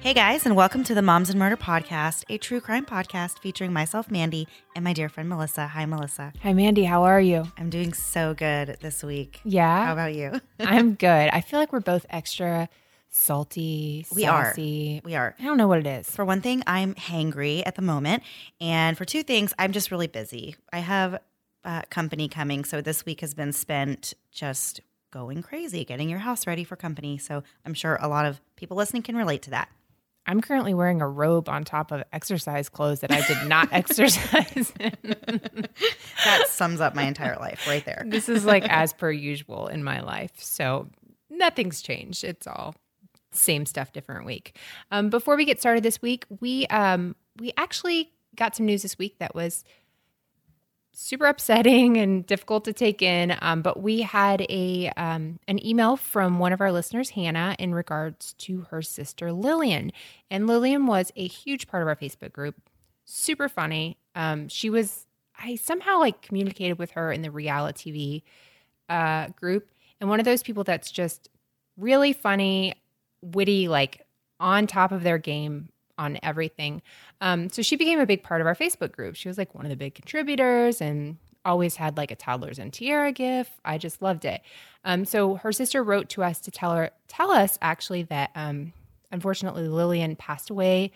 Hey guys, and welcome to the Moms and Murder Podcast, a true crime podcast featuring myself, Mandy, and my dear friend Melissa. Hi, Melissa. Hi, Mandy. How are you? I'm doing so good this week. Yeah. How about you? I'm good. I feel like we're both extra salty, We sassy. are. We are. I don't know what it is. For one thing, I'm hangry at the moment. And for two things, I'm just really busy. I have uh, company coming. So this week has been spent just going crazy, getting your house ready for company. So I'm sure a lot of people listening can relate to that. I'm currently wearing a robe on top of exercise clothes that I did not exercise in. That sums up my entire life right there. This is like as per usual in my life. So nothing's changed. It's all same stuff, different week. Um, before we get started this week, we um, we actually got some news this week that was super upsetting and difficult to take in. Um, but we had a um, an email from one of our listeners, Hannah, in regards to her sister Lillian. And Lillian was a huge part of our Facebook group. Super funny. Um, she was. I somehow like communicated with her in the reality TV uh, group, and one of those people that's just really funny, witty, like on top of their game on everything. Um, so she became a big part of our Facebook group. She was like one of the big contributors and always had like a toddlers and tiara gift. I just loved it. Um, so her sister wrote to us to tell her tell us actually that um, unfortunately Lillian passed away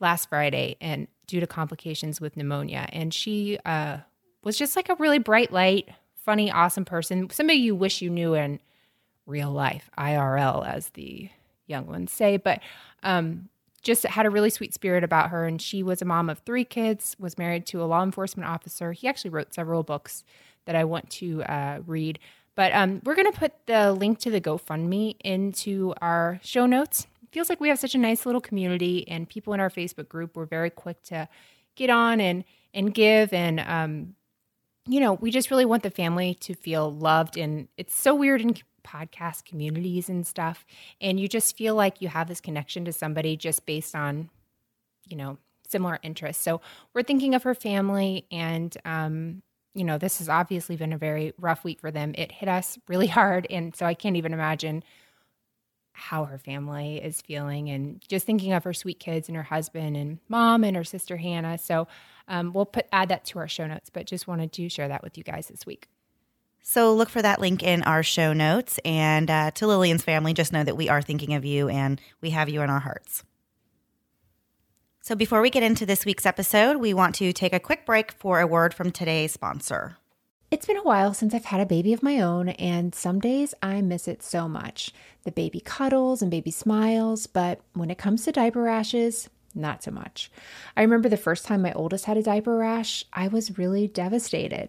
last Friday and due to complications with pneumonia. And she uh, was just like a really bright light, funny, awesome person. Somebody you wish you knew in real life, IRL, as the young ones say. But um, just had a really sweet spirit about her. And she was a mom of three kids, was married to a law enforcement officer. He actually wrote several books that I want to uh, read. But um, we're going to put the link to the GoFundMe into our show notes. It feels like we have such a nice little community, and people in our Facebook group were very quick to get on and and give. And um, you know, we just really want the family to feel loved. And it's so weird in podcast communities and stuff. And you just feel like you have this connection to somebody just based on, you know, similar interests. So we're thinking of her family. And, um, you know, this has obviously been a very rough week for them. It hit us really hard. And so I can't even imagine how her family is feeling and just thinking of her sweet kids and her husband and mom and her sister Hannah. So um, we'll put add that to our show notes, but just wanted to share that with you guys this week. So look for that link in our show notes. And uh, to Lillian's family, just know that we are thinking of you and we have you in our hearts. So before we get into this week's episode, we want to take a quick break for a word from today's sponsor. It's been a while since I've had a baby of my own, and some days I miss it so much. The baby cuddles and baby smiles, but when it comes to diaper rashes, not so much. I remember the first time my oldest had a diaper rash, I was really devastated.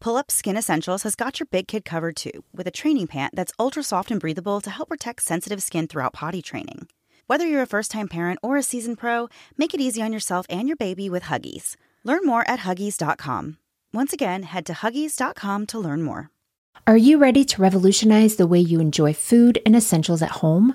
Pull Up Skin Essentials has got your big kid covered too, with a training pant that's ultra soft and breathable to help protect sensitive skin throughout potty training. Whether you're a first time parent or a seasoned pro, make it easy on yourself and your baby with Huggies. Learn more at Huggies.com. Once again, head to Huggies.com to learn more. Are you ready to revolutionize the way you enjoy food and essentials at home?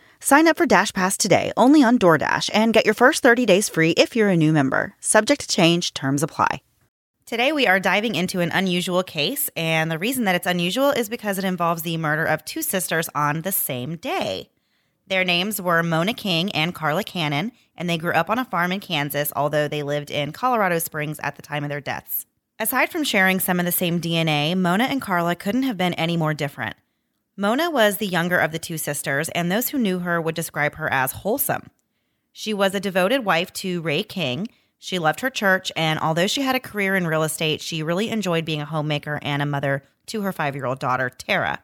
Sign up for Dash Pass today only on DoorDash and get your first 30 days free if you're a new member. Subject to change, terms apply. Today, we are diving into an unusual case, and the reason that it's unusual is because it involves the murder of two sisters on the same day. Their names were Mona King and Carla Cannon, and they grew up on a farm in Kansas, although they lived in Colorado Springs at the time of their deaths. Aside from sharing some of the same DNA, Mona and Carla couldn't have been any more different. Mona was the younger of the two sisters, and those who knew her would describe her as wholesome. She was a devoted wife to Ray King. She loved her church, and although she had a career in real estate, she really enjoyed being a homemaker and a mother to her five year old daughter, Tara.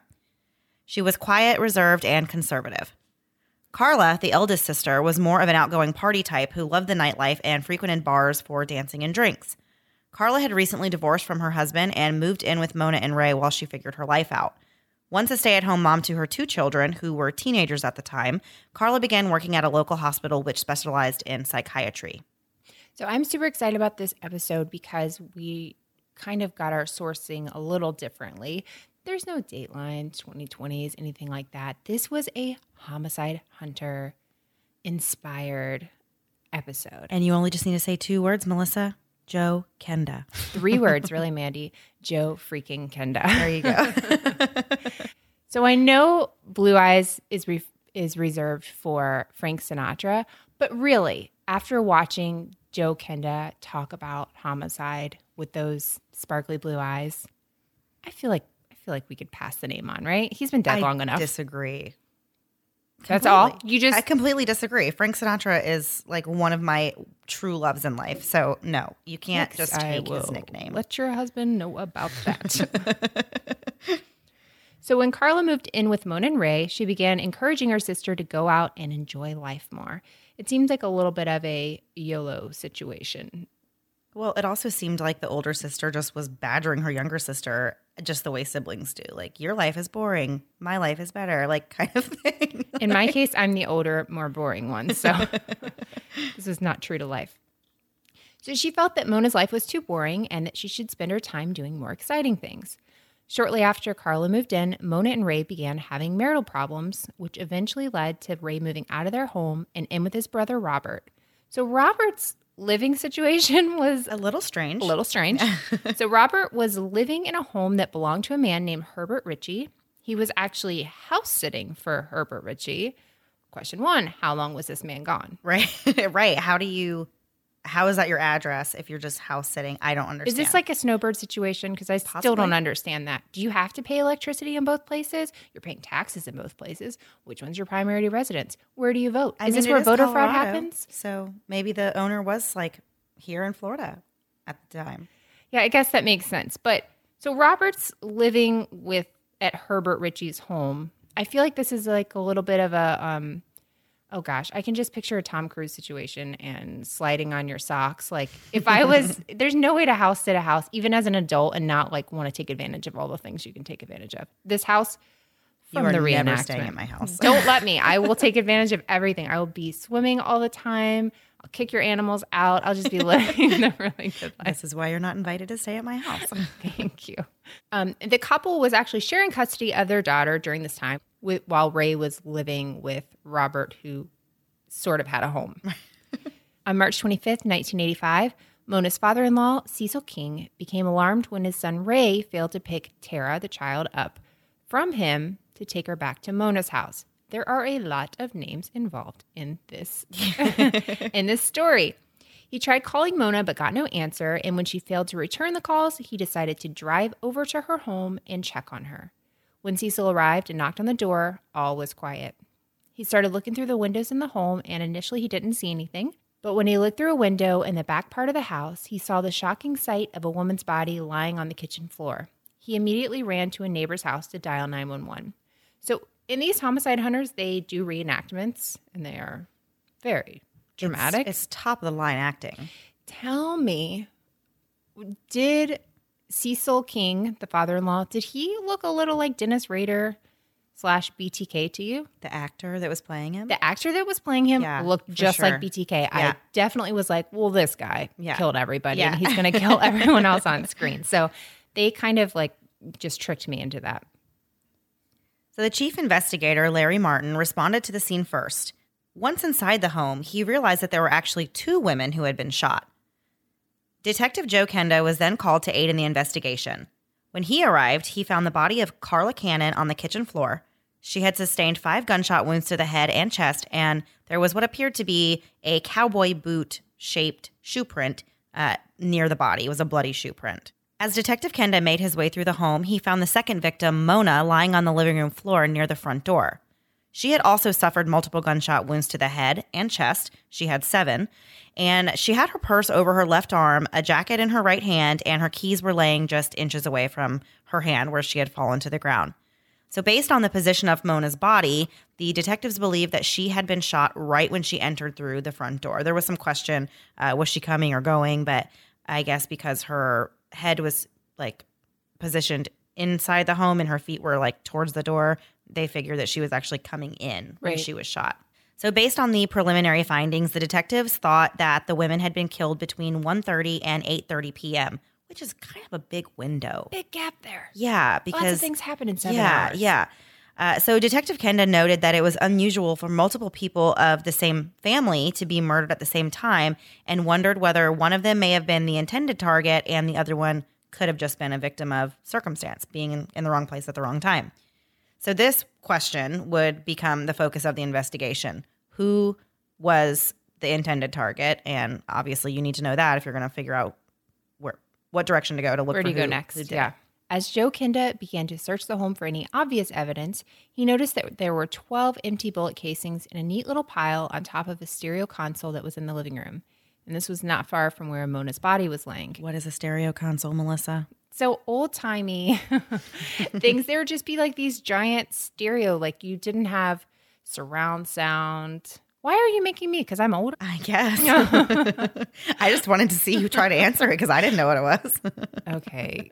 She was quiet, reserved, and conservative. Carla, the eldest sister, was more of an outgoing party type who loved the nightlife and frequented bars for dancing and drinks. Carla had recently divorced from her husband and moved in with Mona and Ray while she figured her life out. Once a stay at home mom to her two children, who were teenagers at the time, Carla began working at a local hospital which specialized in psychiatry. So I'm super excited about this episode because we kind of got our sourcing a little differently. There's no Dateline, 2020s, anything like that. This was a homicide hunter inspired episode. And you only just need to say two words, Melissa. Joe Kenda. Three words, really, Mandy. Joe freaking Kenda. There you go. so I know Blue Eyes is re- is reserved for Frank Sinatra, but really, after watching Joe Kenda talk about homicide with those sparkly blue eyes, I feel like I feel like we could pass the name on, right? He's been dead I long enough. Disagree. That's all. You just I completely disagree. Frank Sinatra is like one of my true loves in life. So no, you can't just take his nickname. Let your husband know about that. So when Carla moved in with Mona and Ray, she began encouraging her sister to go out and enjoy life more. It seems like a little bit of a YOLO situation. Well, it also seemed like the older sister just was badgering her younger sister just the way siblings do. Like, your life is boring, my life is better, like, kind of thing. In my case, I'm the older, more boring one. So this is not true to life. So she felt that Mona's life was too boring and that she should spend her time doing more exciting things. Shortly after Carla moved in, Mona and Ray began having marital problems, which eventually led to Ray moving out of their home and in with his brother Robert. So Robert's living situation was a little strange. a little strange. so Robert was living in a home that belonged to a man named Herbert Ritchie. He was actually house sitting for Herbert Ritchie. Question one How long was this man gone? Right. right. How do you how is that your address if you're just house sitting? I don't understand. Is this like a snowbird situation? Because I still don't understand that. Do you have to pay electricity in both places? You're paying taxes in both places. Which one's your primary residence? Where do you vote? I is this mean, it where voter fraud happens? So maybe the owner was like here in Florida at the time. Yeah, I guess that makes sense. But so Robert's living with at Herbert Ritchie's home. I feel like this is like a little bit of a um oh gosh, I can just picture a Tom Cruise situation and sliding on your socks. Like if I was there's no way to house sit a house even as an adult and not like want to take advantage of all the things you can take advantage of. This house You from are the never staying at my house. Don't let me. I will take advantage of everything. I will be swimming all the time. I'll kick your animals out. I'll just be living the really good life. This is why you're not invited to stay at my house. Thank you. Um, the couple was actually sharing custody of their daughter during this time, with, while Ray was living with Robert, who sort of had a home. On March 25th, 1985, Mona's father in law, Cecil King, became alarmed when his son Ray failed to pick Tara, the child, up from him to take her back to Mona's house. There are a lot of names involved in this in this story. He tried calling Mona but got no answer, and when she failed to return the calls, he decided to drive over to her home and check on her. When Cecil arrived and knocked on the door, all was quiet. He started looking through the windows in the home, and initially he didn't see anything. But when he looked through a window in the back part of the house, he saw the shocking sight of a woman's body lying on the kitchen floor. He immediately ran to a neighbor's house to dial 911. So, in these homicide hunters, they do reenactments, and they are very dramatic. It's, it's top of the line acting. Tell me, did Cecil King, the father-in-law, did he look a little like Dennis Rader slash BTK to you? The actor that was playing him. The actor that was playing him Yeah, looked just sure. like BTK. I definitely was like, well, this guy Yeah. killed everybody, Yeah. and he's going to kill everyone else on screen. So they kind of like just tricked me into that. So the chief investigator, Larry Martin, responded to the scene first. Once inside the home, he realized that there were actually two women who had been shot. Detective Joe Kenda was then called to aid in the investigation. When he arrived, he found the body of Carla Cannon on the kitchen floor. She had sustained five gunshot wounds to the head and chest, and there was what appeared to be a cowboy boot shaped shoe print uh, near the body. It was a bloody shoe print. As Detective Kenda made his way through the home, he found the second victim, Mona, lying on the living room floor near the front door. She had also suffered multiple gunshot wounds to the head and chest. She had seven. And she had her purse over her left arm, a jacket in her right hand, and her keys were laying just inches away from her hand where she had fallen to the ground. So, based on the position of Mona's body, the detectives believe that she had been shot right when she entered through the front door. There was some question uh, was she coming or going? But I guess because her head was like positioned inside the home and her feet were like towards the door, they figured that she was actually coming in when Right. she was shot. So based on the preliminary findings, the detectives thought that the women had been killed between 1:30 and 8:30 p.m., which is kind of a big window. Big gap there. Yeah, because Lots of things happen in seven yeah, hours. yeah. Uh, so Detective Kenda noted that it was unusual for multiple people of the same family to be murdered at the same time, and wondered whether one of them may have been the intended target and the other one could have just been a victim of circumstance, being in, in the wrong place at the wrong time. So this question would become the focus of the investigation: Who was the intended target? And obviously, you need to know that if you're going to figure out where what direction to go to look. Where for do you go next? who it. Yeah. As Joe Kenda began to search the home for any obvious evidence, he noticed that there were 12 empty bullet casings in a neat little pile on top of a stereo console that was in the living room. and this was not far from where Mona's body was laying. What is a stereo console, Melissa? So old timey things. There would just be like these giant stereo, like you didn't have surround sound. Why are you making me? Because I'm old. I guess. I just wanted to see you try to answer it because I didn't know what it was. okay,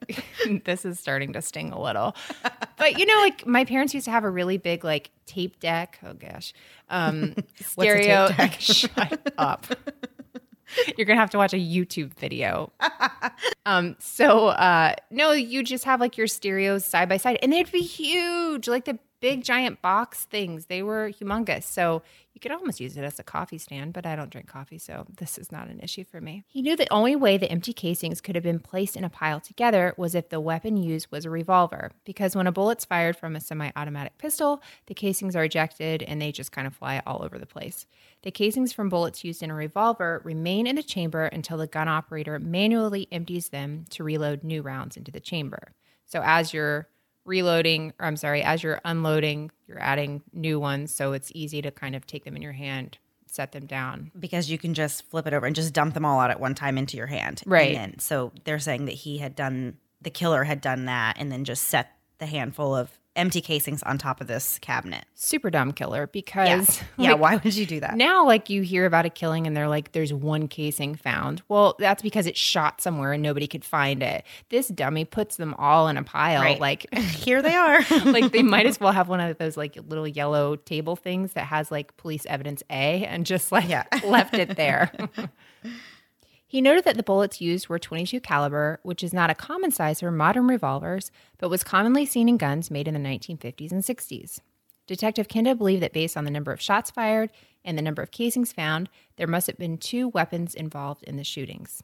this is starting to sting a little. But you know, like my parents used to have a really big like tape deck. Oh gosh, um, stereo. tape deck? Shut up. You're gonna have to watch a YouTube video. um, so uh, no, you just have like your stereos side by side, and they'd be huge, like the big giant box things. They were humongous. So you could almost use it as a coffee stand, but I don't drink coffee, so this is not an issue for me. He knew the only way the empty casings could have been placed in a pile together was if the weapon used was a revolver, because when a bullet's fired from a semi automatic pistol, the casings are ejected and they just kind of fly all over the place. The casings from bullets used in a revolver remain in the chamber until the gun operator manually empties them to reload new rounds into the chamber. So as you're reloading, or I'm sorry, as you're unloading, you're adding new ones. So it's easy to kind of take them in your hand, set them down. because you can just flip it over and just dump them all out at one time into your hand. Right. And then, so they're saying that he had done, the killer had done that and then just set the handful of empty casings on top of this cabinet. Super dumb killer Yeah. because yeah. like, Why would you do that? now like you hear about a killing and they're like there's one casing found. Well, that's because it shot somewhere and nobody could find it. This dummy puts them all in a pile Right. like Here they are. like they might as well have one of those like little yellow table things that has like police evidence A and just like Yeah. left it there. He noted that the bullets used were 22 caliber, which is not a common size for modern revolvers, but was commonly seen in guns made in the 1950s and 60s. Detective Kenda believed that based on the number of shots fired and the number of casings found, there must have been two weapons involved in the shootings.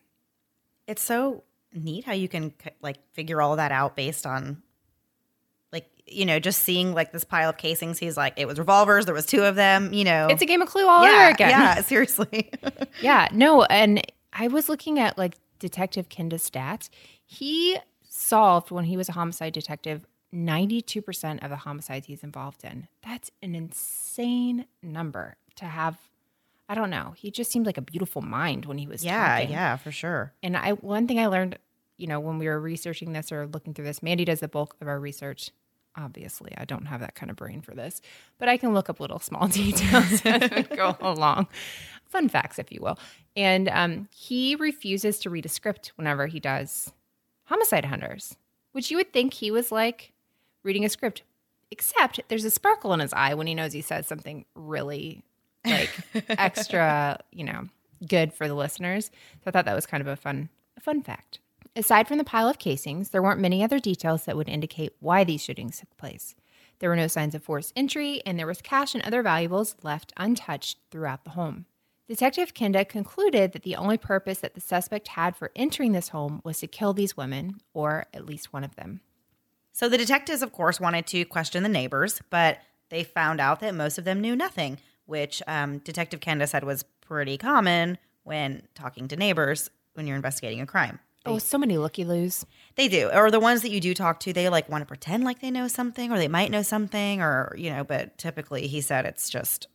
it's so neat how you can like figure all that out based on like you know just seeing like this pile of casings he's like it was revolvers there was two of them you know It's a game of clue all yeah over again. yeah seriously Yeah, no, and I was looking at like Detective Kenda's stats. He solved when he was a homicide detective 92% of the homicides he's involved in. That's an insane number to have. I don't know. He just seemed like a beautiful mind when he was yeah talking. yeah for sure And I one thing I learned, you know, when we were researching this or looking through this, Mandy does the bulk of our research. Obviously, I don't have that kind of brain for this, but I can look up little small details as we go along. Fun facts, if you will. And um, he refuses to read a script whenever he does homicide hunters, which you would think he was like reading a script, except there's a sparkle in his eye when he knows he says something really like extra, you know, good for the listeners. So I thought that was kind of a fun, a fun fact. Aside from the pile of casings, there weren't many other details that would indicate why these shootings took place. There were no signs of forced entry, and there was cash and other valuables left untouched throughout the home. Detective Kenda concluded that the only purpose that the suspect had for entering this home was to kill these women, or at least one of them. So the detectives, of course, wanted to question the neighbors, but they found out that most of them knew nothing, which um, Detective Kenda said was pretty common when talking to neighbors when you're investigating a crime. Oh, so many looky loos. They do. Or the ones that you do talk to, they like want to pretend like they know something or they might know something or, you know, but typically he said it's just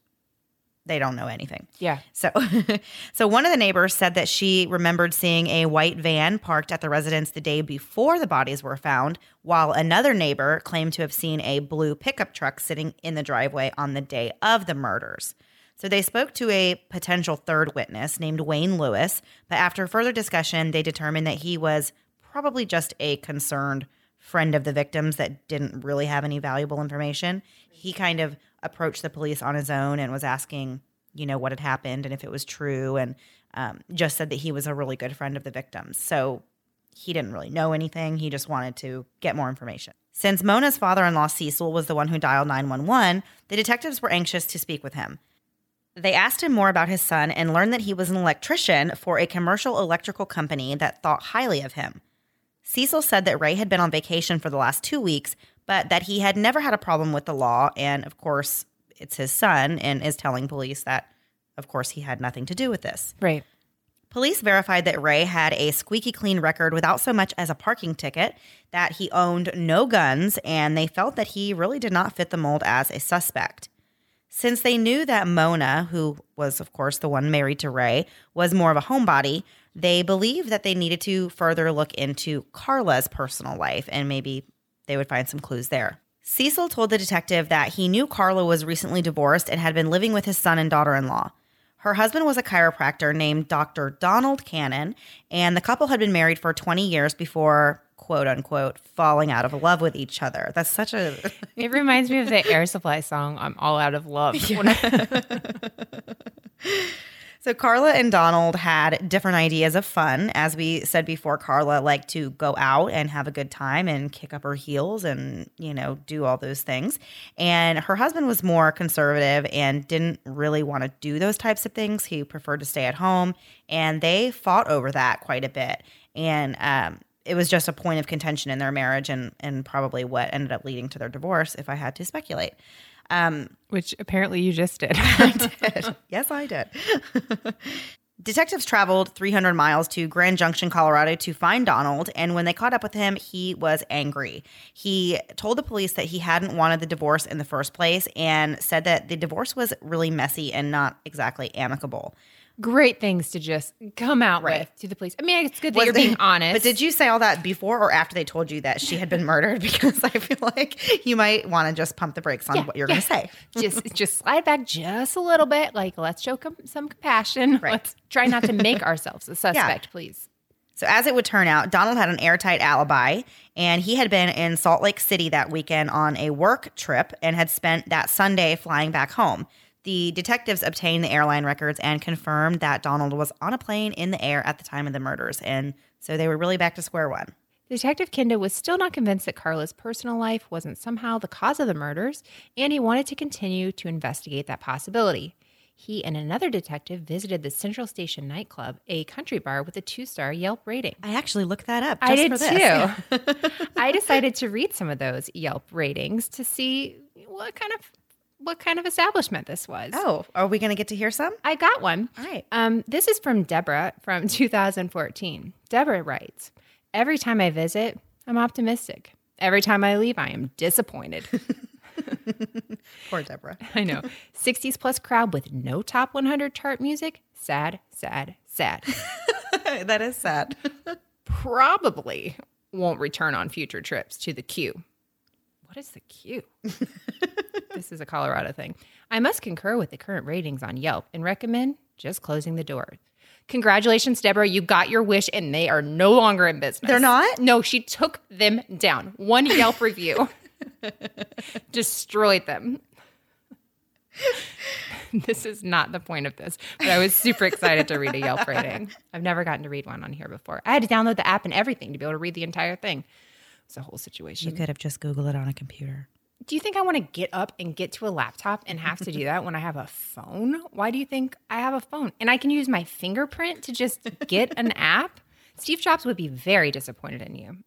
they don't know anything. Yeah. So so one of the neighbors said that she remembered seeing a white van parked at the residence the day before the bodies were found, while another neighbor claimed to have seen a blue pickup truck sitting in the driveway on the day of the murders. So they spoke to a potential third witness named Wayne Lewis, but after further discussion, they determined that he was probably just a concerned friend of the victims that didn't really have any valuable information. He kind of approached the police on his own and was asking, you know, what had happened and if it was true, and um, just said that he was a really good friend of the victims. So he didn't really know anything. He just wanted to get more information. Since Mona's father in law, Cecil, was the one who dialed 911, the detectives were anxious to speak with him. They asked him more about his son and learned that he was an electrician for a commercial electrical company that thought highly of him. Cecil said that Ray had been on vacation for the last two weeks, but that he had never had a problem with the law. And of course, it's his son, and is telling police that, of course, he had nothing to do with this. Right. Police verified that Ray had a squeaky clean record without so much as a parking ticket, that he owned no guns, and they felt that he really did not fit the mold as a suspect. Since they knew that Mona, who was, of course, the one married to Ray, was more of a homebody, they believed that they needed to further look into Carla's personal life and maybe they would find some clues there. Cecil told the detective that he knew Carla was recently divorced and had been living with his son and daughter in law. Her husband was a chiropractor named Dr. Donald Cannon, and the couple had been married for 20 years before, quote unquote, falling out of love with each other. That's such a. It reminds me of the Air Supply song, I'm All Out of Love. So Carla and Donald had different ideas of fun. As we said before, Carla liked to go out and have a good time and kick up her heels and, you know, do all those things. And her husband was more conservative and didn't really want to do those types of things. He preferred to stay at home. And they fought over that quite a bit. And um, it was just a point of contention in their marriage and, and probably what ended up leading to their divorce, if I had to speculate. Um, Which apparently you just did. I did. Yes, I did. Detectives traveled 300 miles to Grand Junction, Colorado to find Donald, and when they caught up with him, he was angry. He told the police that he hadn't wanted the divorce in the first place and said that the divorce was really messy and not exactly amicable great things to just come out right. with to the police. I mean, it's good that was you're being honest. But did you say all that before or after they told you that she had been murdered? Because I feel like you might want to just pump the brakes on yeah, what you're yeah. going to say. just just slide back just a little bit. Like let's show com- some compassion. Right. Let's try not to make ourselves a suspect, yeah. please. So, as it would turn out, Donald had an airtight alibi, and he had been in Salt Lake City that weekend on a work trip and had spent that Sunday flying back home. The detectives obtained the airline records and confirmed that Donald was on a plane in the air at the time of the murders. And so they were really back to square one. Detective Kenda was still not convinced that Carla's personal life wasn't somehow the cause of the murders, and he wanted to continue to investigate that possibility. He and another detective visited the Central Station nightclub, a country bar with a two star Yelp rating. I actually looked that up. I did too. I decided to read some of those Yelp ratings to see what kind of what kind of establishment this was. Oh, are we going to get to hear some? I got one. All right. Um, this is from Deborah from 2014. Deborah writes Every time I visit, I'm optimistic. Every time I leave, I am disappointed. Poor Deborah. I know. 60s plus crowd with no top 100 chart music. Sad, sad, sad. that is sad. Probably won't return on future trips to the queue. What is the queue? this is a Colorado thing. I must concur with the current ratings on Yelp and recommend just closing the door. Congratulations, Deborah. You got your wish and they are no longer in business. They're not? No, she took them down. One Yelp review destroyed them. this is not the point of this, but I was super excited to read a Yelp rating. I've never gotten to read one on here before. I had to download the app and everything to be able to read the entire thing. It's a whole situation. You could have just Googled it on a computer do you think I want to get up and get to a laptop and have to do that when I have a phone? Why do you think I have a phone? And I can use my fingerprint to just get an app? Steve Jobs would be very disappointed in you.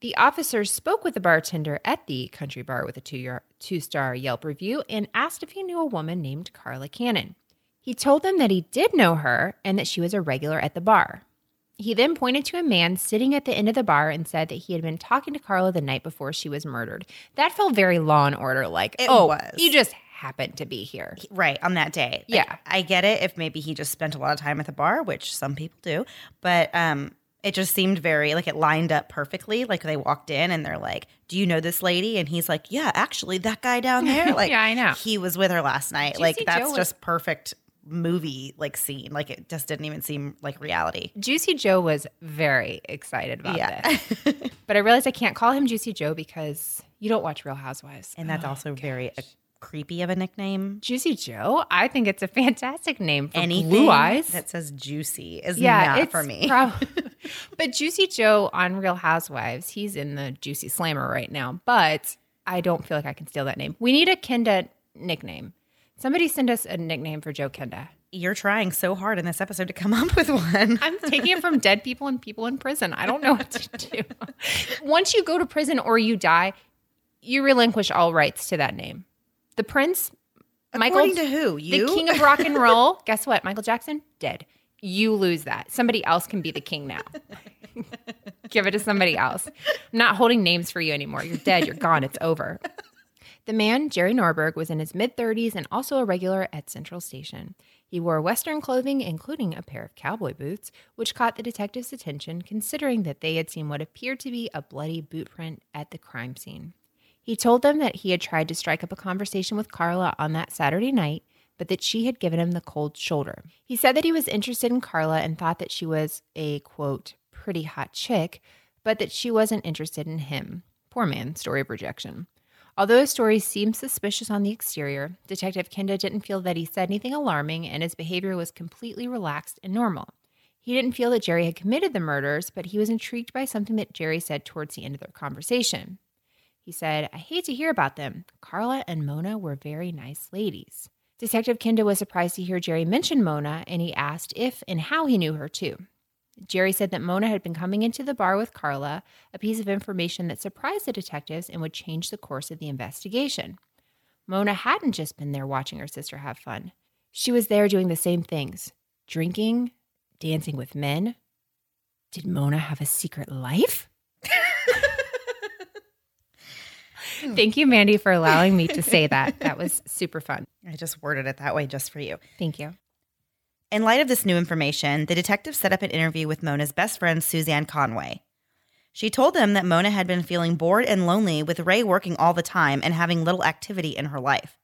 The officers spoke with the bartender at the country bar with a two, two star Yelp review and asked if he knew a woman named Carla Cannon. He told them that he did know her and that she was a regular at the bar. He then pointed to a man sitting at the end of the bar and said that he had been talking to Carla the night before she was murdered. That felt very law and order like, it oh, was. you just happened to be here. Right, on that day. Like, yeah. I get it if maybe he just spent a lot of time at the bar, which some people do, but um it just seemed very like it lined up perfectly. Like they walked in and they're like, "Do you know this lady?" And he's like, "Yeah, actually, that guy down there." Like, yeah, I know. He was with her last night. like that's Joe just was- perfect movie like scene. Like it just didn't even seem like reality. Juicy Joe was very excited about yeah. this. but I realized I can't call him Juicy Joe because you don't watch Real Housewives. And that's oh, also gosh. very uh, creepy of a nickname. Juicy Joe? I think it's a fantastic name for Anything blue eyes. That says juicy is yeah, not for me. Prob- but Juicy Joe on Real Housewives, he's in the Juicy Slammer right now. But I don't feel like I can steal that name. We need a Kenda nickname. Somebody send us a nickname for Joe Kenda. You're trying so hard in this episode to come up with one. I'm taking it from dead people and people in prison. I don't know what to do. Once you go to prison or you die, you relinquish all rights to that name. The prince, According Michael, to who? You, the king of rock and roll. Guess what? Michael Jackson dead. You lose that. Somebody else can be the king now. Give it to somebody else. I'm not holding names for you anymore. You're dead. You're gone. It's over. The man, Jerry Norberg, was in his mid 30s and also a regular at Central Station. He wore Western clothing, including a pair of cowboy boots, which caught the detective's attention considering that they had seen what appeared to be a bloody boot print at the crime scene. He told them that he had tried to strike up a conversation with Carla on that Saturday night, but that she had given him the cold shoulder. He said that he was interested in Carla and thought that she was a quote, pretty hot chick, but that she wasn't interested in him. Poor man, story projection. Although his story seemed suspicious on the exterior, Detective Kenda didn't feel that he said anything alarming and his behavior was completely relaxed and normal. He didn't feel that Jerry had committed the murders, but he was intrigued by something that Jerry said towards the end of their conversation. He said, I hate to hear about them. Carla and Mona were very nice ladies. Detective Kenda was surprised to hear Jerry mention Mona, and he asked if and how he knew her too. Jerry said that Mona had been coming into the bar with Carla, a piece of information that surprised the detectives and would change the course of the investigation. Mona hadn't just been there watching her sister have fun. She was there doing the same things drinking, dancing with men. Did Mona have a secret life? Thank you, Mandy, for allowing me to say that. That was super fun. I just worded it that way just for you. Thank you. In light of this new information, the detective set up an interview with Mona's best friend, Suzanne Conway. She told them that Mona had been feeling bored and lonely with Ray working all the time and having little activity in her life.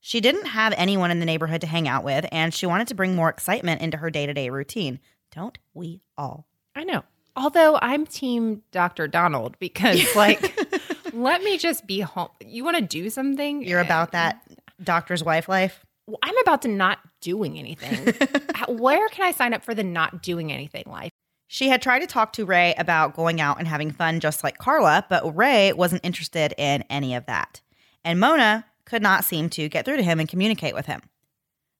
She didn't have anyone in the neighborhood to hang out with, and she wanted to bring more excitement into her day to day routine. Don't we all? I know. Although I'm team Dr. Donald because, like, let me just be home. You want to do something? You're about that doctor's wife life? Well, I'm about to not doing anything. Where can I sign up for the not doing anything life? She had tried to talk to Ray about going out and having fun just like Carla, but Ray wasn't interested in any of that. And Mona could not seem to get through to him and communicate with him.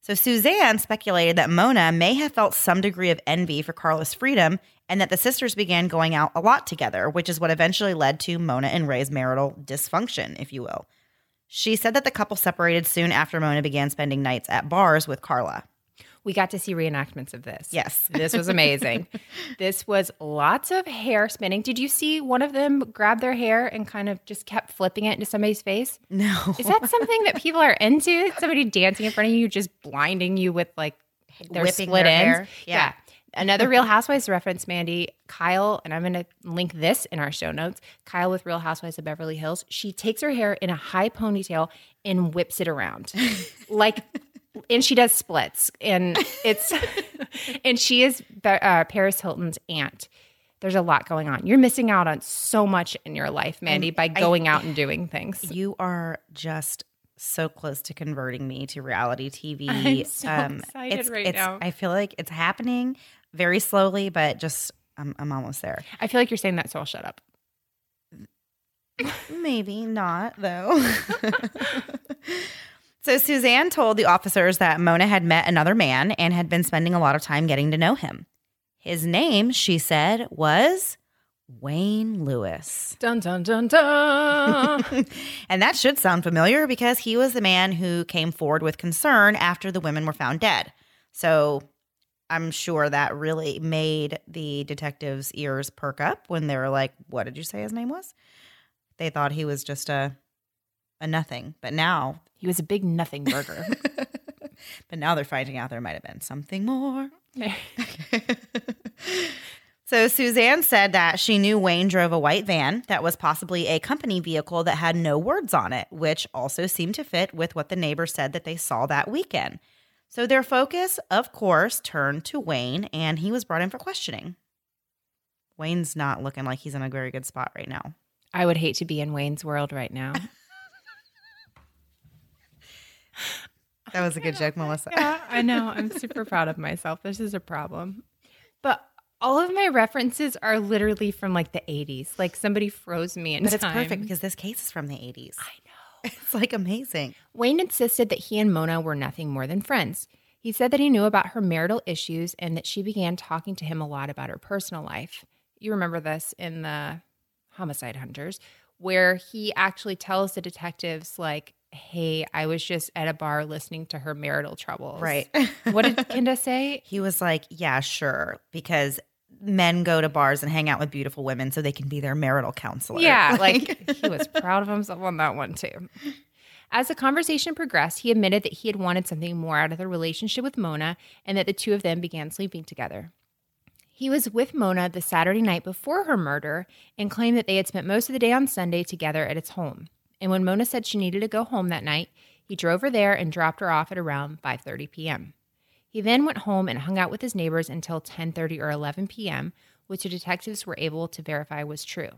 So Suzanne speculated that Mona may have felt some degree of envy for Carla's freedom and that the sisters began going out a lot together, which is what eventually led to Mona and Ray's marital dysfunction, if you will. She said that the couple separated soon after Mona began spending nights at bars with Carla. We got to see reenactments of this. Yes. This was amazing. this was lots of hair spinning. Did you see one of them grab their hair and kind of just kept flipping it into somebody's face? No. Is that something that people are into? Somebody dancing in front of you, just blinding you with like their Whipping split their ends? hair? Yeah. Another Real Housewives reference, Mandy. Kyle, and I'm going to link this in our show notes. Kyle with Real Housewives of Beverly Hills. She takes her hair in a high ponytail and whips it around. like, and she does splits. And it's, and she is uh, Paris Hilton's aunt. There's a lot going on. You're missing out on so much in your life, Mandy, by going out and doing things. You are just so close to converting me to reality TV. I'm so excited it's, right it's, now. I feel like it's happening very slowly, but just I'm, I'm almost there. I feel like you're saying that, so I'll shut up. Maybe not, though. so Suzanne told the officers that Mona had met another man and had been spending a lot of time getting to know him. His name, she said, was Wayne Lewis. Dun dun dun dun. and that should sound familiar because he was the man who came forward with concern after the women were found dead. So I'm sure that really made the detectives' ears perk up when they were like, "What did you say his name was?" They thought he was just a a nothing, but now he was a big nothing burger. but now they're finding out there might have been something more. so Suzanne said that she knew Wayne drove a white van that was possibly a company vehicle that had no words on it, which also seemed to fit with what the neighbors said that they saw that weekend. So their focus, of course, turned to Wayne and he was brought in for questioning. Wayne's not looking like he's in a very good spot right now. I would hate to be in Wayne's world right now. That was a good joke, Melissa. yeah, I know. I'm super proud of myself. This is a problem. But all of my references are literally from like the 80s. Like somebody froze me in But it's time. perfect because this case is from the 80s. I know. It's like amazing. Wayne insisted that he and Mona were nothing more than friends. He said that he knew about her marital issues and that she began talking to him a lot about her personal life. You remember this in the Homicide Hunters, where he actually tells the detectives, like, hey, I was just at a bar listening to her marital troubles. Right. What did Kenda say? He was like, Yeah, sure. Because men go to bars and hang out with beautiful women so they can be their marital counselor. Yeah, like he was proud of himself on that one too. As the conversation progressed, he admitted that he had wanted something more out of the relationship with Mona and that the two of them began sleeping together. He was with Mona the Saturday night before her murder and claimed that they had spent most of the day on Sunday together at its home. And when Mona said she needed to go home that night, he drove her there and dropped her off at around 5:30 p.m. He then went home and hung out with his neighbors until 10:30 or 11 p.m., which the detectives were able to verify was true.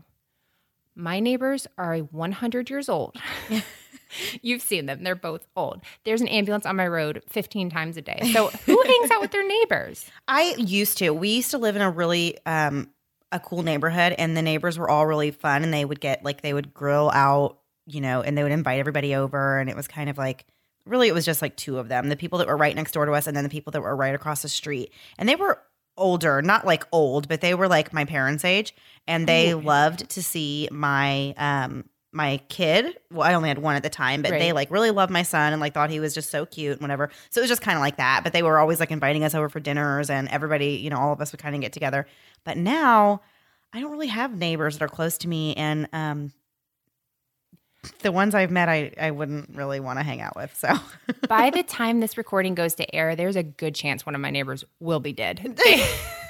My neighbors are 100 years old. You've seen them. They're both old. There's an ambulance on my road 15 times a day. So who hangs out with their neighbors? I used to. We used to live in a really um a cool neighborhood and the neighbors were all really fun and they would get like they would grill out, you know, and they would invite everybody over and it was kind of like really it was just like two of them, the people that were right next door to us and then the people that were right across the street. And they were older, not like old, but they were like my parents' age and they Ooh. loved to see my um my kid. Well, I only had one at the time, but they like really loved my son and like thought he was just so cute and whatever. So it was just kind of like that. But they were always like inviting us over for dinners and everybody, you know, all of us would kind of get together. But now I don't really have neighbors that are close to me and um the ones I've met I I wouldn't really want to hang out with. So By the time this recording goes to air, there's a good chance one of my neighbors will be dead. They,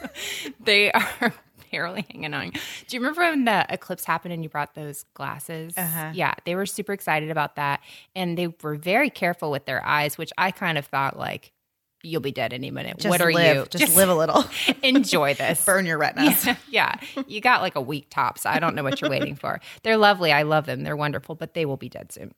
they are barely hanging on. Do you remember when the eclipse happened and you brought those glasses? Uh-huh. Yeah, they were super excited about that. And they were very careful with their eyes, which I kind of thought, like, you'll be dead any minute. just what are live, you? Just, live a little. enjoy this. Burn your retinas. Yeah, yeah. You got like a week tops. I don't know what you're waiting for. They're lovely. I love them. They're wonderful, but they will be dead soon.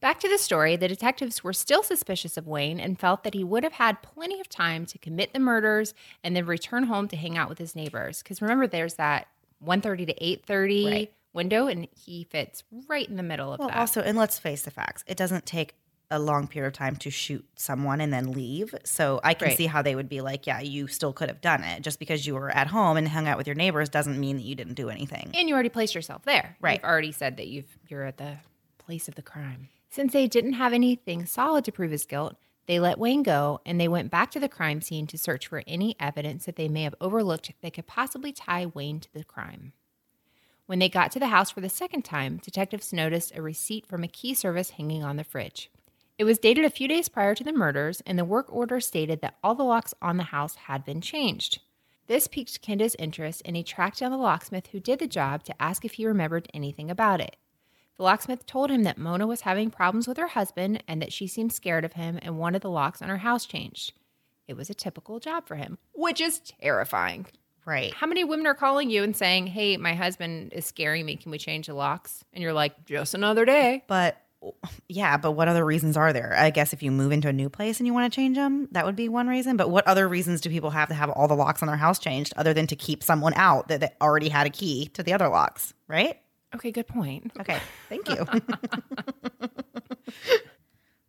Back to the story, the detectives were still suspicious of Wayne and felt that he would have had plenty of time to commit the murders and then return home to hang out with his neighbors. Because remember, there's that 1.30 to 8.30 Right. window, and he fits right in the middle of Well, that. also, and let's face the facts, it doesn't take a long period of time to shoot someone and then leave. So I can Right. see how they would be like, yeah, you still could have done it. Just because you were at home and hung out with your neighbors doesn't mean that you didn't do anything. And you already placed yourself there. Right. You've already said that you've you're at the place of the crime. Since they didn't have anything solid to prove his guilt, they let Wayne go and they went back to the crime scene to search for any evidence that they may have overlooked that could possibly tie Wayne to the crime. When they got to the house for the second time, detectives noticed a receipt from a key service hanging on the fridge. It was dated a few days prior to the murders, and the work order stated that all the locks on the house had been changed. This piqued Kenda's interest, and he tracked down the locksmith who did the job to ask if he remembered anything about it. The locksmith told him that Mona was having problems with her husband and that she seemed scared of him and wanted the locks on her house changed. It was a typical job for him, which is terrifying. Right. How many women are calling you and saying, Hey, my husband is scaring me. Can we change the locks? And you're like, Just another day. But yeah, but what other reasons are there? I guess if you move into a new place and you want to change them, that would be one reason. But what other reasons do people have to have all the locks on their house changed other than to keep someone out that, that already had a key to the other locks? Right. Okay, good point. Okay, thank you.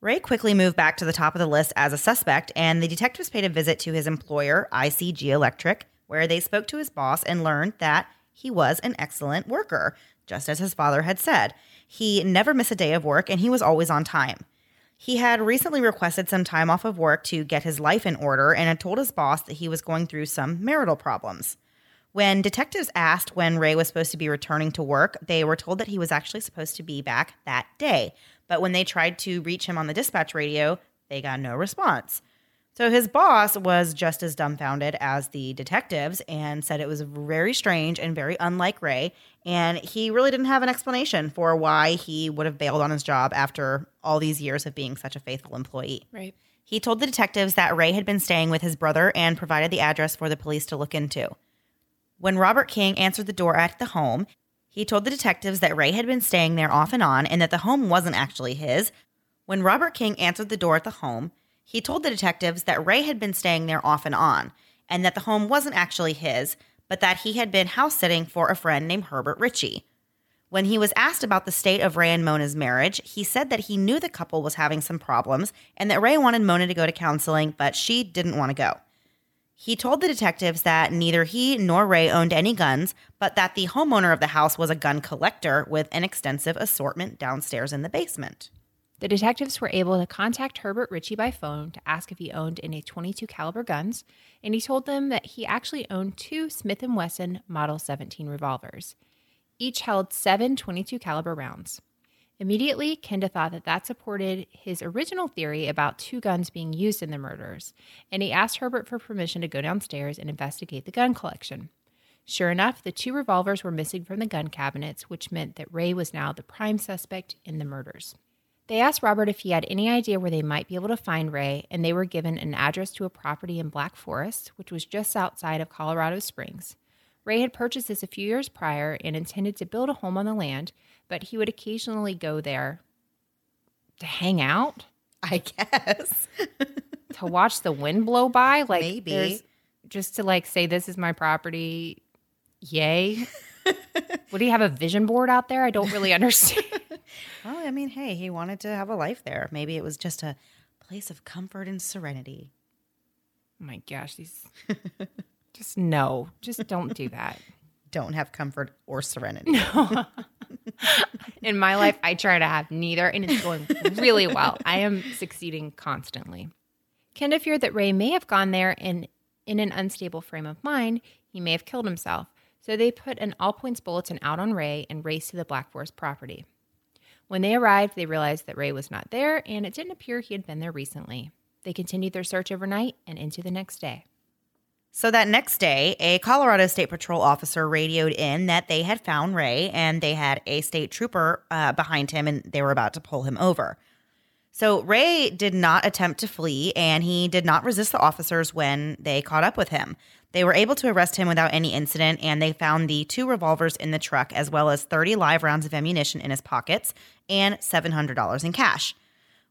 Ray quickly moved back to the top of the list as a suspect, and the detectives paid a visit to his employer, ICG Electric, where they spoke to his boss and learned that he was an excellent worker, just as his father had said. He never missed a day of work, and he was always on time. He had recently requested some time off of work to get his life in order and had told his boss that he was going through some marital problems. When detectives asked when Ray was supposed to be returning to work, they were told that he was actually supposed to be back that day. But when they tried to reach him on the dispatch radio, they got no response. So his boss was just as dumbfounded as the detectives and said it was very strange and very unlike Ray. And he really didn't have an explanation for why he would have bailed on his job after all these years of being such a faithful employee. Right. He told the detectives that Ray had been staying with his brother and provided the address for the police to look into. When Robert King answered the door at the home, he told the detectives that Ray had been staying there off and on and that the home wasn't actually his. When Robert King answered the door at the home, he told the detectives that Ray had been staying there off and on and that the home wasn't actually his, but that he had been house sitting for a friend named Herbert Ritchie. When he was asked about the state of Ray and Mona's marriage, he said that he knew the couple was having some problems and that Ray wanted Mona to go to counseling, but she didn't want to go. He told the detectives that neither he nor Ray owned any guns, but that the homeowner of the house was a gun collector with an extensive assortment downstairs in the basement. The detectives were able to contact Herbert Ritchie by phone to ask if he owned any 22 caliber guns, and he told them that he actually owned two Smith & Wesson Model 17 revolvers. Each held seven 22 caliber rounds. Immediately, Kenda thought that that supported his original theory about two guns being used in the murders, and he asked Herbert for permission to go downstairs and investigate the gun collection. Sure enough, the two revolvers were missing from the gun cabinets, which meant that Ray was now the prime suspect in the murders. They asked Robert if he had any idea where they might be able to find Ray, and they were given an address to a property in Black Forest, which was just outside of Colorado Springs. Ray had purchased this a few years prior and intended to build a home on the land, but he would occasionally go there to hang out, I guess. to watch the wind blow by, like Maybe. just to like say this is my property. Yay. would he have a vision board out there? I don't really understand. Well, I mean, hey, he wanted to have a life there. Maybe it was just a place of comfort and serenity. Oh my gosh, these just no, just don't do that. Don't have comfort or serenity. No. In my life, I try to have neither, and it's going really well. I am succeeding constantly. Kenda feared that Ray may have gone there and, in an unstable frame of mind, he may have killed himself. So they put an all points bulletin out on Ray and raced to the Black Forest property. When they arrived, they realized that Ray was not there, and it didn't appear he had been there recently. They continued their search overnight and into the next day. So that next day, a Colorado State Patrol officer radioed in that they had found Ray and they had a state trooper uh, behind him and they were about to pull him over. So Ray did not attempt to flee and he did not resist the officers when they caught up with him. They were able to arrest him without any incident and they found the two revolvers in the truck as well as 30 live rounds of ammunition in his pockets and $700 in cash.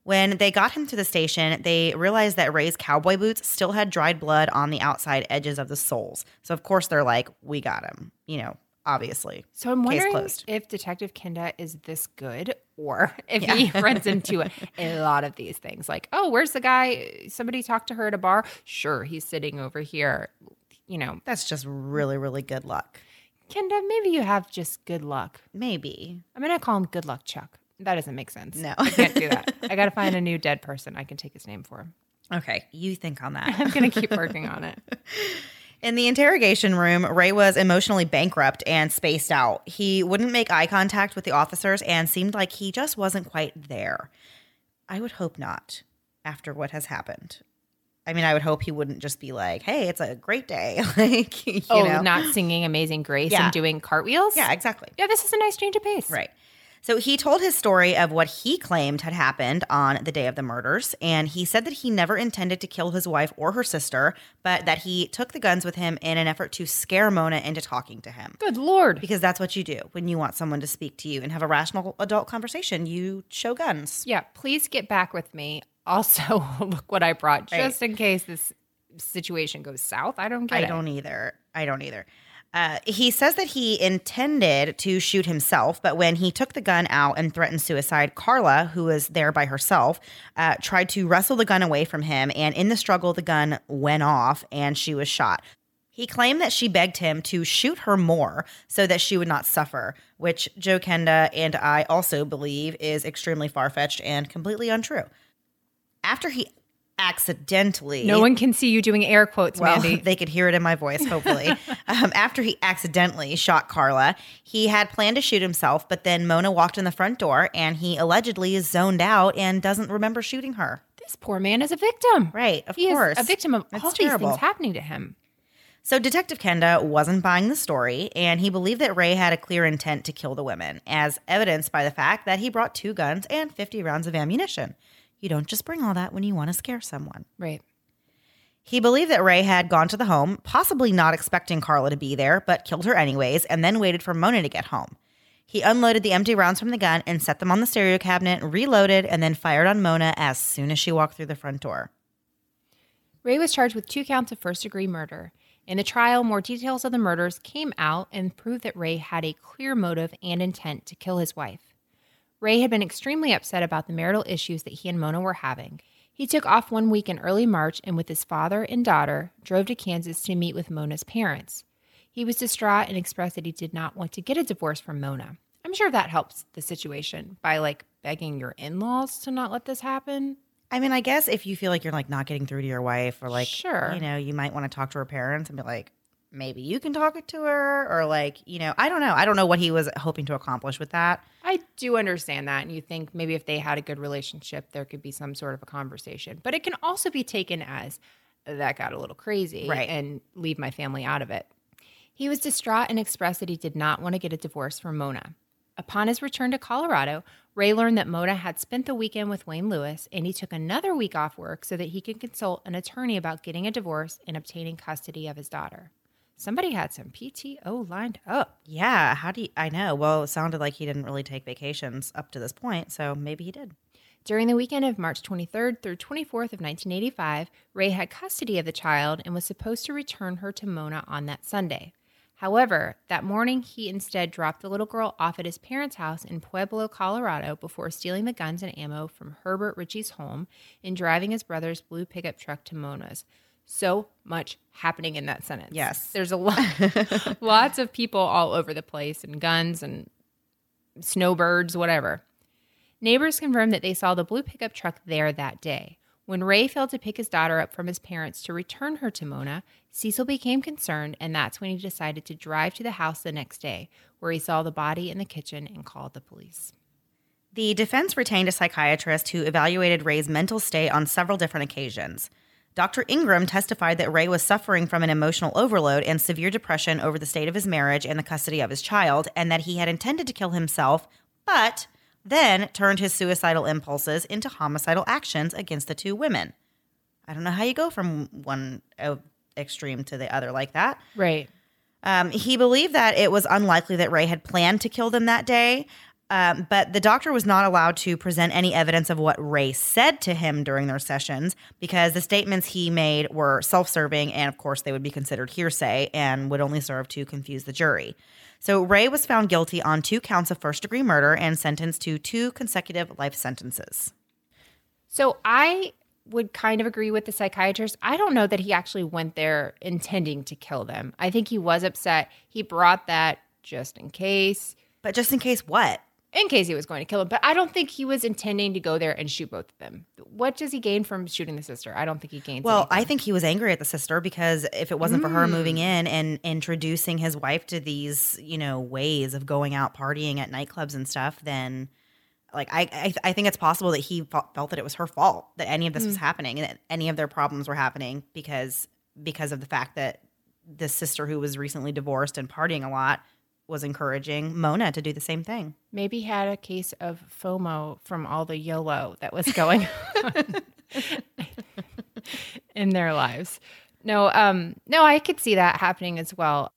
When they got him to the station, they realized that Ray's cowboy boots still had dried blood on the outside edges of the soles. So, of course, they're like, we got him, you know, obviously. So I'm Case wondering closed. if Detective Kenda is this good or if he runs into a, a lot of these things. Like, oh, where's the guy? Somebody talked to her at a bar. Sure, he's sitting over here. You know, That's just really, really good luck. Kenda, maybe you have just good luck. Maybe. I'm going to call him Good Luck Chuck. That doesn't make sense. No. I can't do that. I got to find a new dead person I can take his name for. Okay, you think on that. I'm going to keep working on it. In the interrogation room, Ray was emotionally bankrupt and spaced out. He wouldn't make eye contact with the officers and seemed like he just wasn't quite there. I would hope not after what has happened. I mean, I would hope he wouldn't just be like, hey, it's a great day. like, you oh, know? not singing Amazing Grace Yeah. and doing cartwheels? Yeah, exactly. Yeah, this is a nice change of pace. Right. So he told his story of what he claimed had happened on the day of the murders. And he said that he never intended to kill his wife or her sister, but that he took the guns with him in an effort to scare Mona into talking to him. Good Lord. Because that's what you do when you want someone to speak to you and have a rational adult conversation. You show guns. Yeah, please get back with me. Also, look what I brought Right. just in case this situation goes south. I don't get I it. don't either. I don't either. Uh, he says that he intended to shoot himself, but when he took the gun out and threatened suicide, Carla, who was there by herself, uh, tried to wrestle the gun away from him. And in the struggle, the gun went off and she was shot. He claimed that she begged him to shoot her more so that she would not suffer, which Joe Kenda and I also believe is extremely far fetched and completely untrue. After he accidentally No one can see you doing air quotes, well, Mandy. they could hear it in my voice, hopefully. um, after he accidentally shot Carla, he had planned to shoot himself, but then Mona walked in the front door and he allegedly is zoned out and doesn't remember shooting her. this poor man is a victim. Right, of he course. is a victim of That's all terrible. these things happening to him. So Detective Kenda wasn't buying the story, and he believed that Ray had a clear intent to kill the women, as evidenced by the fact that he brought two guns and 50 rounds of ammunition. You don't just bring all that when you want to scare someone. Right. He believed that Ray had gone to the home, possibly not expecting Carla to be there, but killed her anyways, and then waited for Mona to get home. He unloaded the empty rounds from the gun and set them on the stereo cabinet, reloaded, and then fired on Mona as soon as she walked through the front door. Ray was charged with two counts of first degree murder. In the trial, more details of the murders came out and proved that Ray had a clear motive and intent to kill his wife. Ray had been extremely upset about the marital issues that he and Mona were having. He took off one week in early March and, with his father and daughter, drove to Kansas to meet with Mona's parents. He was distraught and expressed that he did not want to get a divorce from Mona. I'm sure that helps the situation by like begging your in-laws to not let this happen. I mean, I guess if you feel like you're like not getting through to your wife, or like, Sure. you know, you might want to talk to her parents and be like, maybe you can talk it to her, or like, you know, I don't know. I don't know what he was hoping to accomplish with that. I do understand that. And you think maybe if they had a good relationship, there could be some sort of a conversation. But it can also be taken as that got a little crazy Right. and leave my family out of it. He was distraught and expressed that he did not want to get a divorce from Mona. Upon his return to Colorado, Ray learned that Mona had spent the weekend with Wayne Lewis and he took another week off work so that he could consult an attorney about getting a divorce and obtaining custody of his daughter. Somebody had some PTO lined up. Yeah. How do you, I know? Well, it sounded like he didn't really take vacations up to this point, so maybe he did. During the weekend of March 23rd through 24th of 1985, Ray had custody of the child and was supposed to return her to Mona on that Sunday. However, that morning he instead dropped the little girl off at his parents' house in Pueblo, Colorado before stealing the guns and ammo from Herbert Ritchie's home and driving his brother's blue pickup truck to Mona's. So much happening in that sentence. Yes. There's a lot lots of people all over the place and guns and snowbirds, whatever. Neighbors confirmed that they saw the blue pickup truck there that day. When Ray failed to pick his daughter up from his parents to return her to Mona, Cecil became concerned, and that's when he decided to drive to the house the next day, where he saw the body in the kitchen and called the police. The defense retained a psychiatrist who evaluated Ray's mental state on several different occasions. Dr. Ingram testified that Ray was suffering from an emotional overload and severe depression over the state of his marriage and the custody of his child, and that he had intended to kill himself, but then turned his suicidal impulses into homicidal actions against the two women. I don't know how you go from one uh, extreme to the other like that. Right. Um, he believed that it was unlikely that Ray had planned to kill them that day, um, but the doctor was not allowed to present any evidence of what Ray said to him during their sessions because the statements he made were self serving and, of course, they would be considered hearsay and would only serve to confuse the jury. So Ray was found guilty on two counts of first degree murder and sentenced to two consecutive life sentences. So I would kind of agree with the psychiatrist. I don't know that he actually went there intending to kill them. I think he was upset. He brought that just in case. But just in case, what? In case he was going to kill him. But I don't think he was intending to go there and shoot both of them. What does he gain from shooting the sister? I don't think he gains. Well, I think he was angry at the sister because if it wasn't for her hmm. moving in and introducing his wife to these, you know, ways of going out partying at nightclubs and stuff, then like I I, I think it's possible that he felt felt that it was her fault that any of this was hmm. happening and that any of their problems were happening because because of the fact that the sister who was recently divorced and partying a lot was encouraging Mona to do the same thing. maybe had a case of FOMO from all the YOLO that was going on in their lives. No, um, no, I could see that happening as well.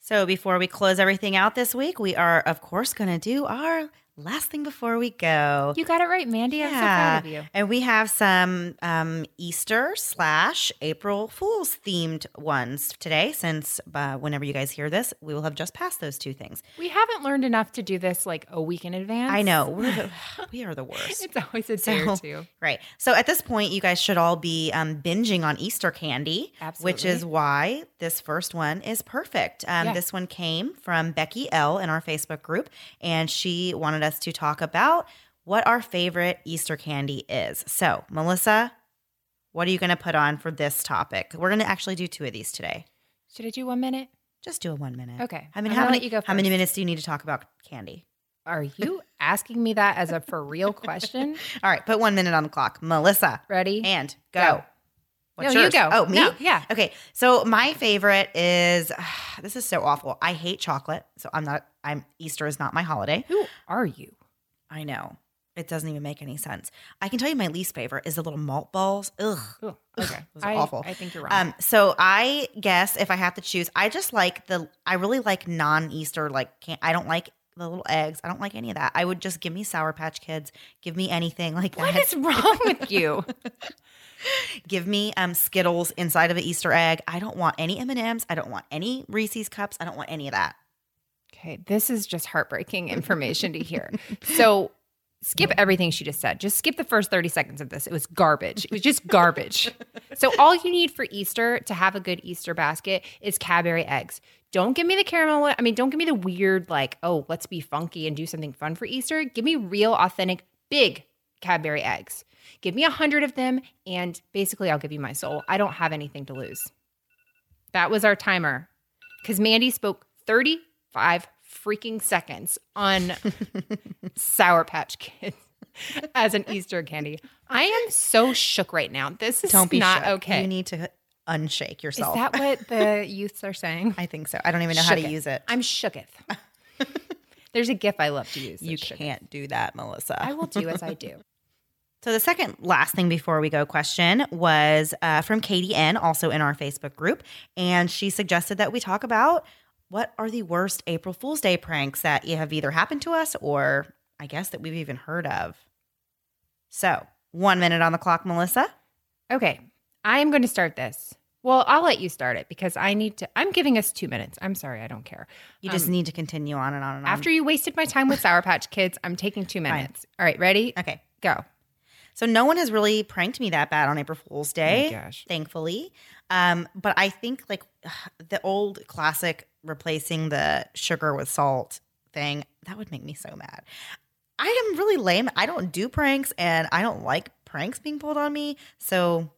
So before we close everything out this week, we are of course going to do our last thing before we go. You got it right, Mandy. I'm so proud of you. And we have some um, Easter slash April Fool's themed ones today, since uh, whenever you guys hear this, we will have just passed those two things. We haven't learned enough to do this like a week in advance. I know we're the, we are the worst. It's always a day or two. Right. So at this point, you guys should all be um, binging on Easter candy, which is why this first one is perfect. Um, Yeah. This one came from Becky L in our Facebook group, and she wanted us to talk about what our favorite Easter candy is. So, Melissa, what are you going to put on for this topic? We're going to actually do two of these today. Should I do one minute? Just do a one minute. Okay. I mean, I'm how many, you go how many minutes do you need to talk about candy? Are you asking me that as a for real question? All right, put one minute on the clock. Melissa. Ready? And go. Go. What's No, you go. Oh, me? No, yeah. Okay. So my favorite is this is so awful. I hate chocolate. So I'm not I'm Easter is not my holiday. Who are you? I know. It doesn't even make any sense. I can tell you my least favorite is the little malt balls. Ugh. Ooh, okay. Those are I, awful. I think you're wrong. Um, so I guess if I have to choose, I just like the I really like non-Easter like can't I don't like the little eggs. I don't like any of that. I would just give me Sour Patch Kids. Give me anything like what that. is wrong with you? Give me um, Skittles inside of an Easter egg. I don't want any M and M's. I don't want any Reese's cups. I don't want any of that. Okay, this is just heartbreaking information to hear. So skip everything she just said. Just skip the first 30 seconds of this. It was garbage. It was just garbage. so all you need for Easter to have a good Easter basket is Cadbury eggs. Don't give me the caramel. one. I mean, don't give me the weird, like, oh, let's be funky and do something fun for Easter. Give me real, authentic, big Cadbury eggs. Give me a hundred of them, and basically, I'll give you my soul. I don't have anything to lose. That was our timer because Mandy spoke 35 freaking seconds on Sour Patch Kids as an Easter candy. I am so shook right now. This is Don't be not shook. okay. You need to unshake yourself. is that what the youths are saying? I think so. I don't even know how to use it. I'm shooketh. There's a gif I love to use. you shooketh. can't do that, Melissa. I will do as I do. So the second last thing before we go question was uh, from Katie N, also in our Facebook group, and she suggested that we talk about what are the worst April Fool's Day pranks that have either happened to us or I guess that we've even heard of. So one minute on the clock, Melissa. Okay, I am going to start this. Well, I'll let you start it because I need to. I'm giving us two minutes. I'm sorry, I don't care. You just need to continue on and on and on. After you wasted my time with Sour Patch Kids, I'm taking two minutes. All right, ready? okay. Go. So no one has really pranked me that bad on April Fool's Day, gosh. thankfully. Um, but I think like the old classic replacing the sugar with salt thing that would make me so mad. I am really lame. I don't do pranks, and I don't like pranks being pulled on me. So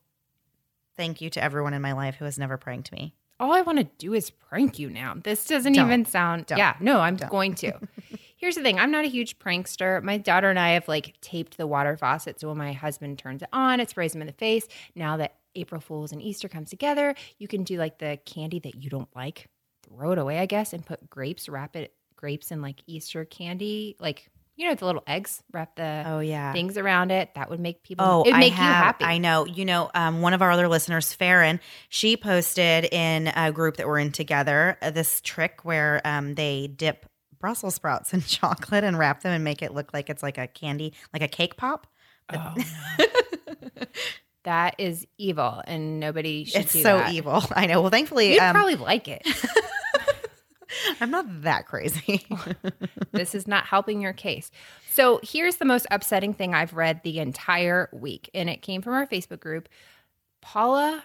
thank you to everyone in my life who has never pranked me. All I want to do is prank you now. This doesn't Don't. even sound. Yeah, no, I'm Don't. going to. Here's the thing I'm not a huge prankster. My daughter and I have like taped the water faucet. So when my husband turns it on, it sprays him in the face. Now that April Fool's and Easter comes together, you can do like the candy that you don't like, throw it away, I guess, and put grapes, wrap it, grapes in like Easter candy, like, you know, the little eggs, wrap the Oh yeah. things around it. That would make people, Oh, it would make I you happy. I know. You know, um, one of our other listeners, Farron, she posted in a group that we're in together uh, this trick where um, they dip Brussels sprouts in chocolate and wrap them and make it look like it's like a candy, like a cake pop. Oh, no. that is evil and nobody should It's do so that. evil. I know. Well, thankfully, You'd um, probably like it. I'm not that crazy. this is not helping your case. So here's the most upsetting thing I've read the entire week, and it came from our Facebook group. Paula,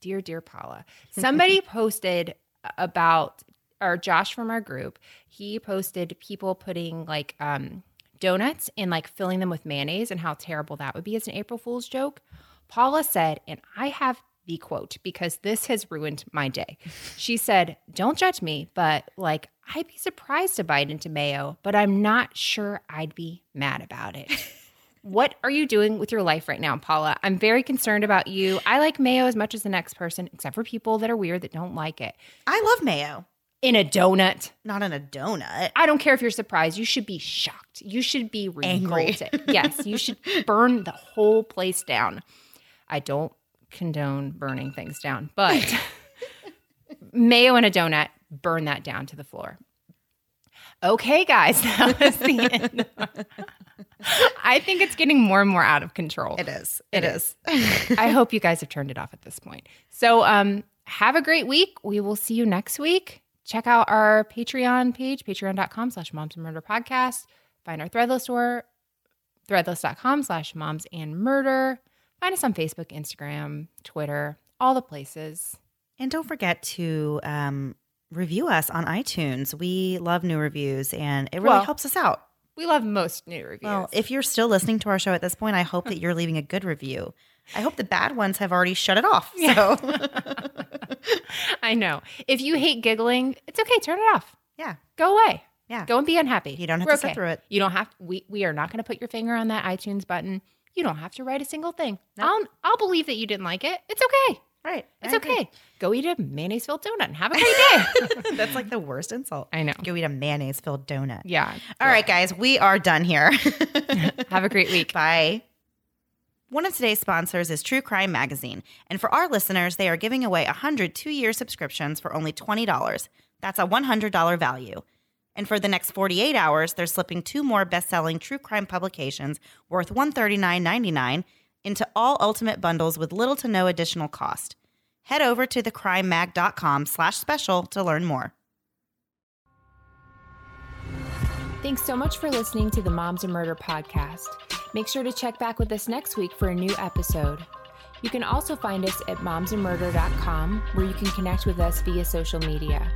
dear, dear Paula, somebody posted about, or Josh from our group, he posted people putting like um, donuts and like filling them with mayonnaise and how terrible that would be as an April Fool's joke. Paula said, and I have the quote because this has ruined my day. She said, Don't judge me, but like, I'd be surprised to bite into mayo, but I'm not sure I'd be mad about it. what are you doing with your life right now, Paula? I'm very concerned about you. I like mayo as much as the next person, except for people that are weird that don't like it. I love mayo, In a donut. not in a donut. I don't care if you're surprised. You should be shocked. You should be Angry. revolted. yes, you should burn the whole place down. I don't condone burning things down, but mayo and a donut, burn that down to the floor. Okay, guys, that was the end. I think it's getting more and more out of control. It is. It It is. is. I hope you guys have turned it off at this point. So, um, have a great week. We will see you next week. Check out our Patreon page, patreon.com slash moms and murder podcast. Find our Threadless store, threadless.com slash moms and murder. Find us on Facebook, Instagram, Twitter, all the places. And don't forget to um, review us on iTunes. We love new reviews and it really Well, helps us out. We love most new reviews. Well, if you're still listening to our show at this point, I hope that you're leaving a good review. I hope the bad ones have already shut it off. So, I know. If you hate giggling, it's okay. Turn it off. yeah. Go away. Yeah. Go and be unhappy. You don't have We're to sit through it. You don't have we we are not going to put your finger on that iTunes button. You don't have to write a single thing. I'll I'll believe that you didn't like it. It's okay. Right. It's I agree. okay. Go eat a mayonnaise filled donut and have a great day. That's like the worst insult. I know. Go eat a mayonnaise filled donut. Yeah. All right, guys, we are done here. Have a great week. Bye. One of today's sponsors is True Crime Magazine. And for our listeners, they are giving away 100 two year subscriptions for only $20. That's a $100 value. And for the next 48 hours, they're slipping two more best selling true crime publications worth $139.99 into all ultimate bundles with little to no additional cost. Head over to thecrimemag.com slash special to learn more. Thanks so much for listening to the Moms and Murder podcast. Make sure to check back with us next week for a new episode. You can also find us at momsandmurder.com where you can connect with us via social media.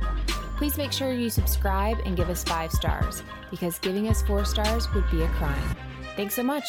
Please make sure you subscribe and give us five stars because giving us four stars would be a crime. Thanks so much.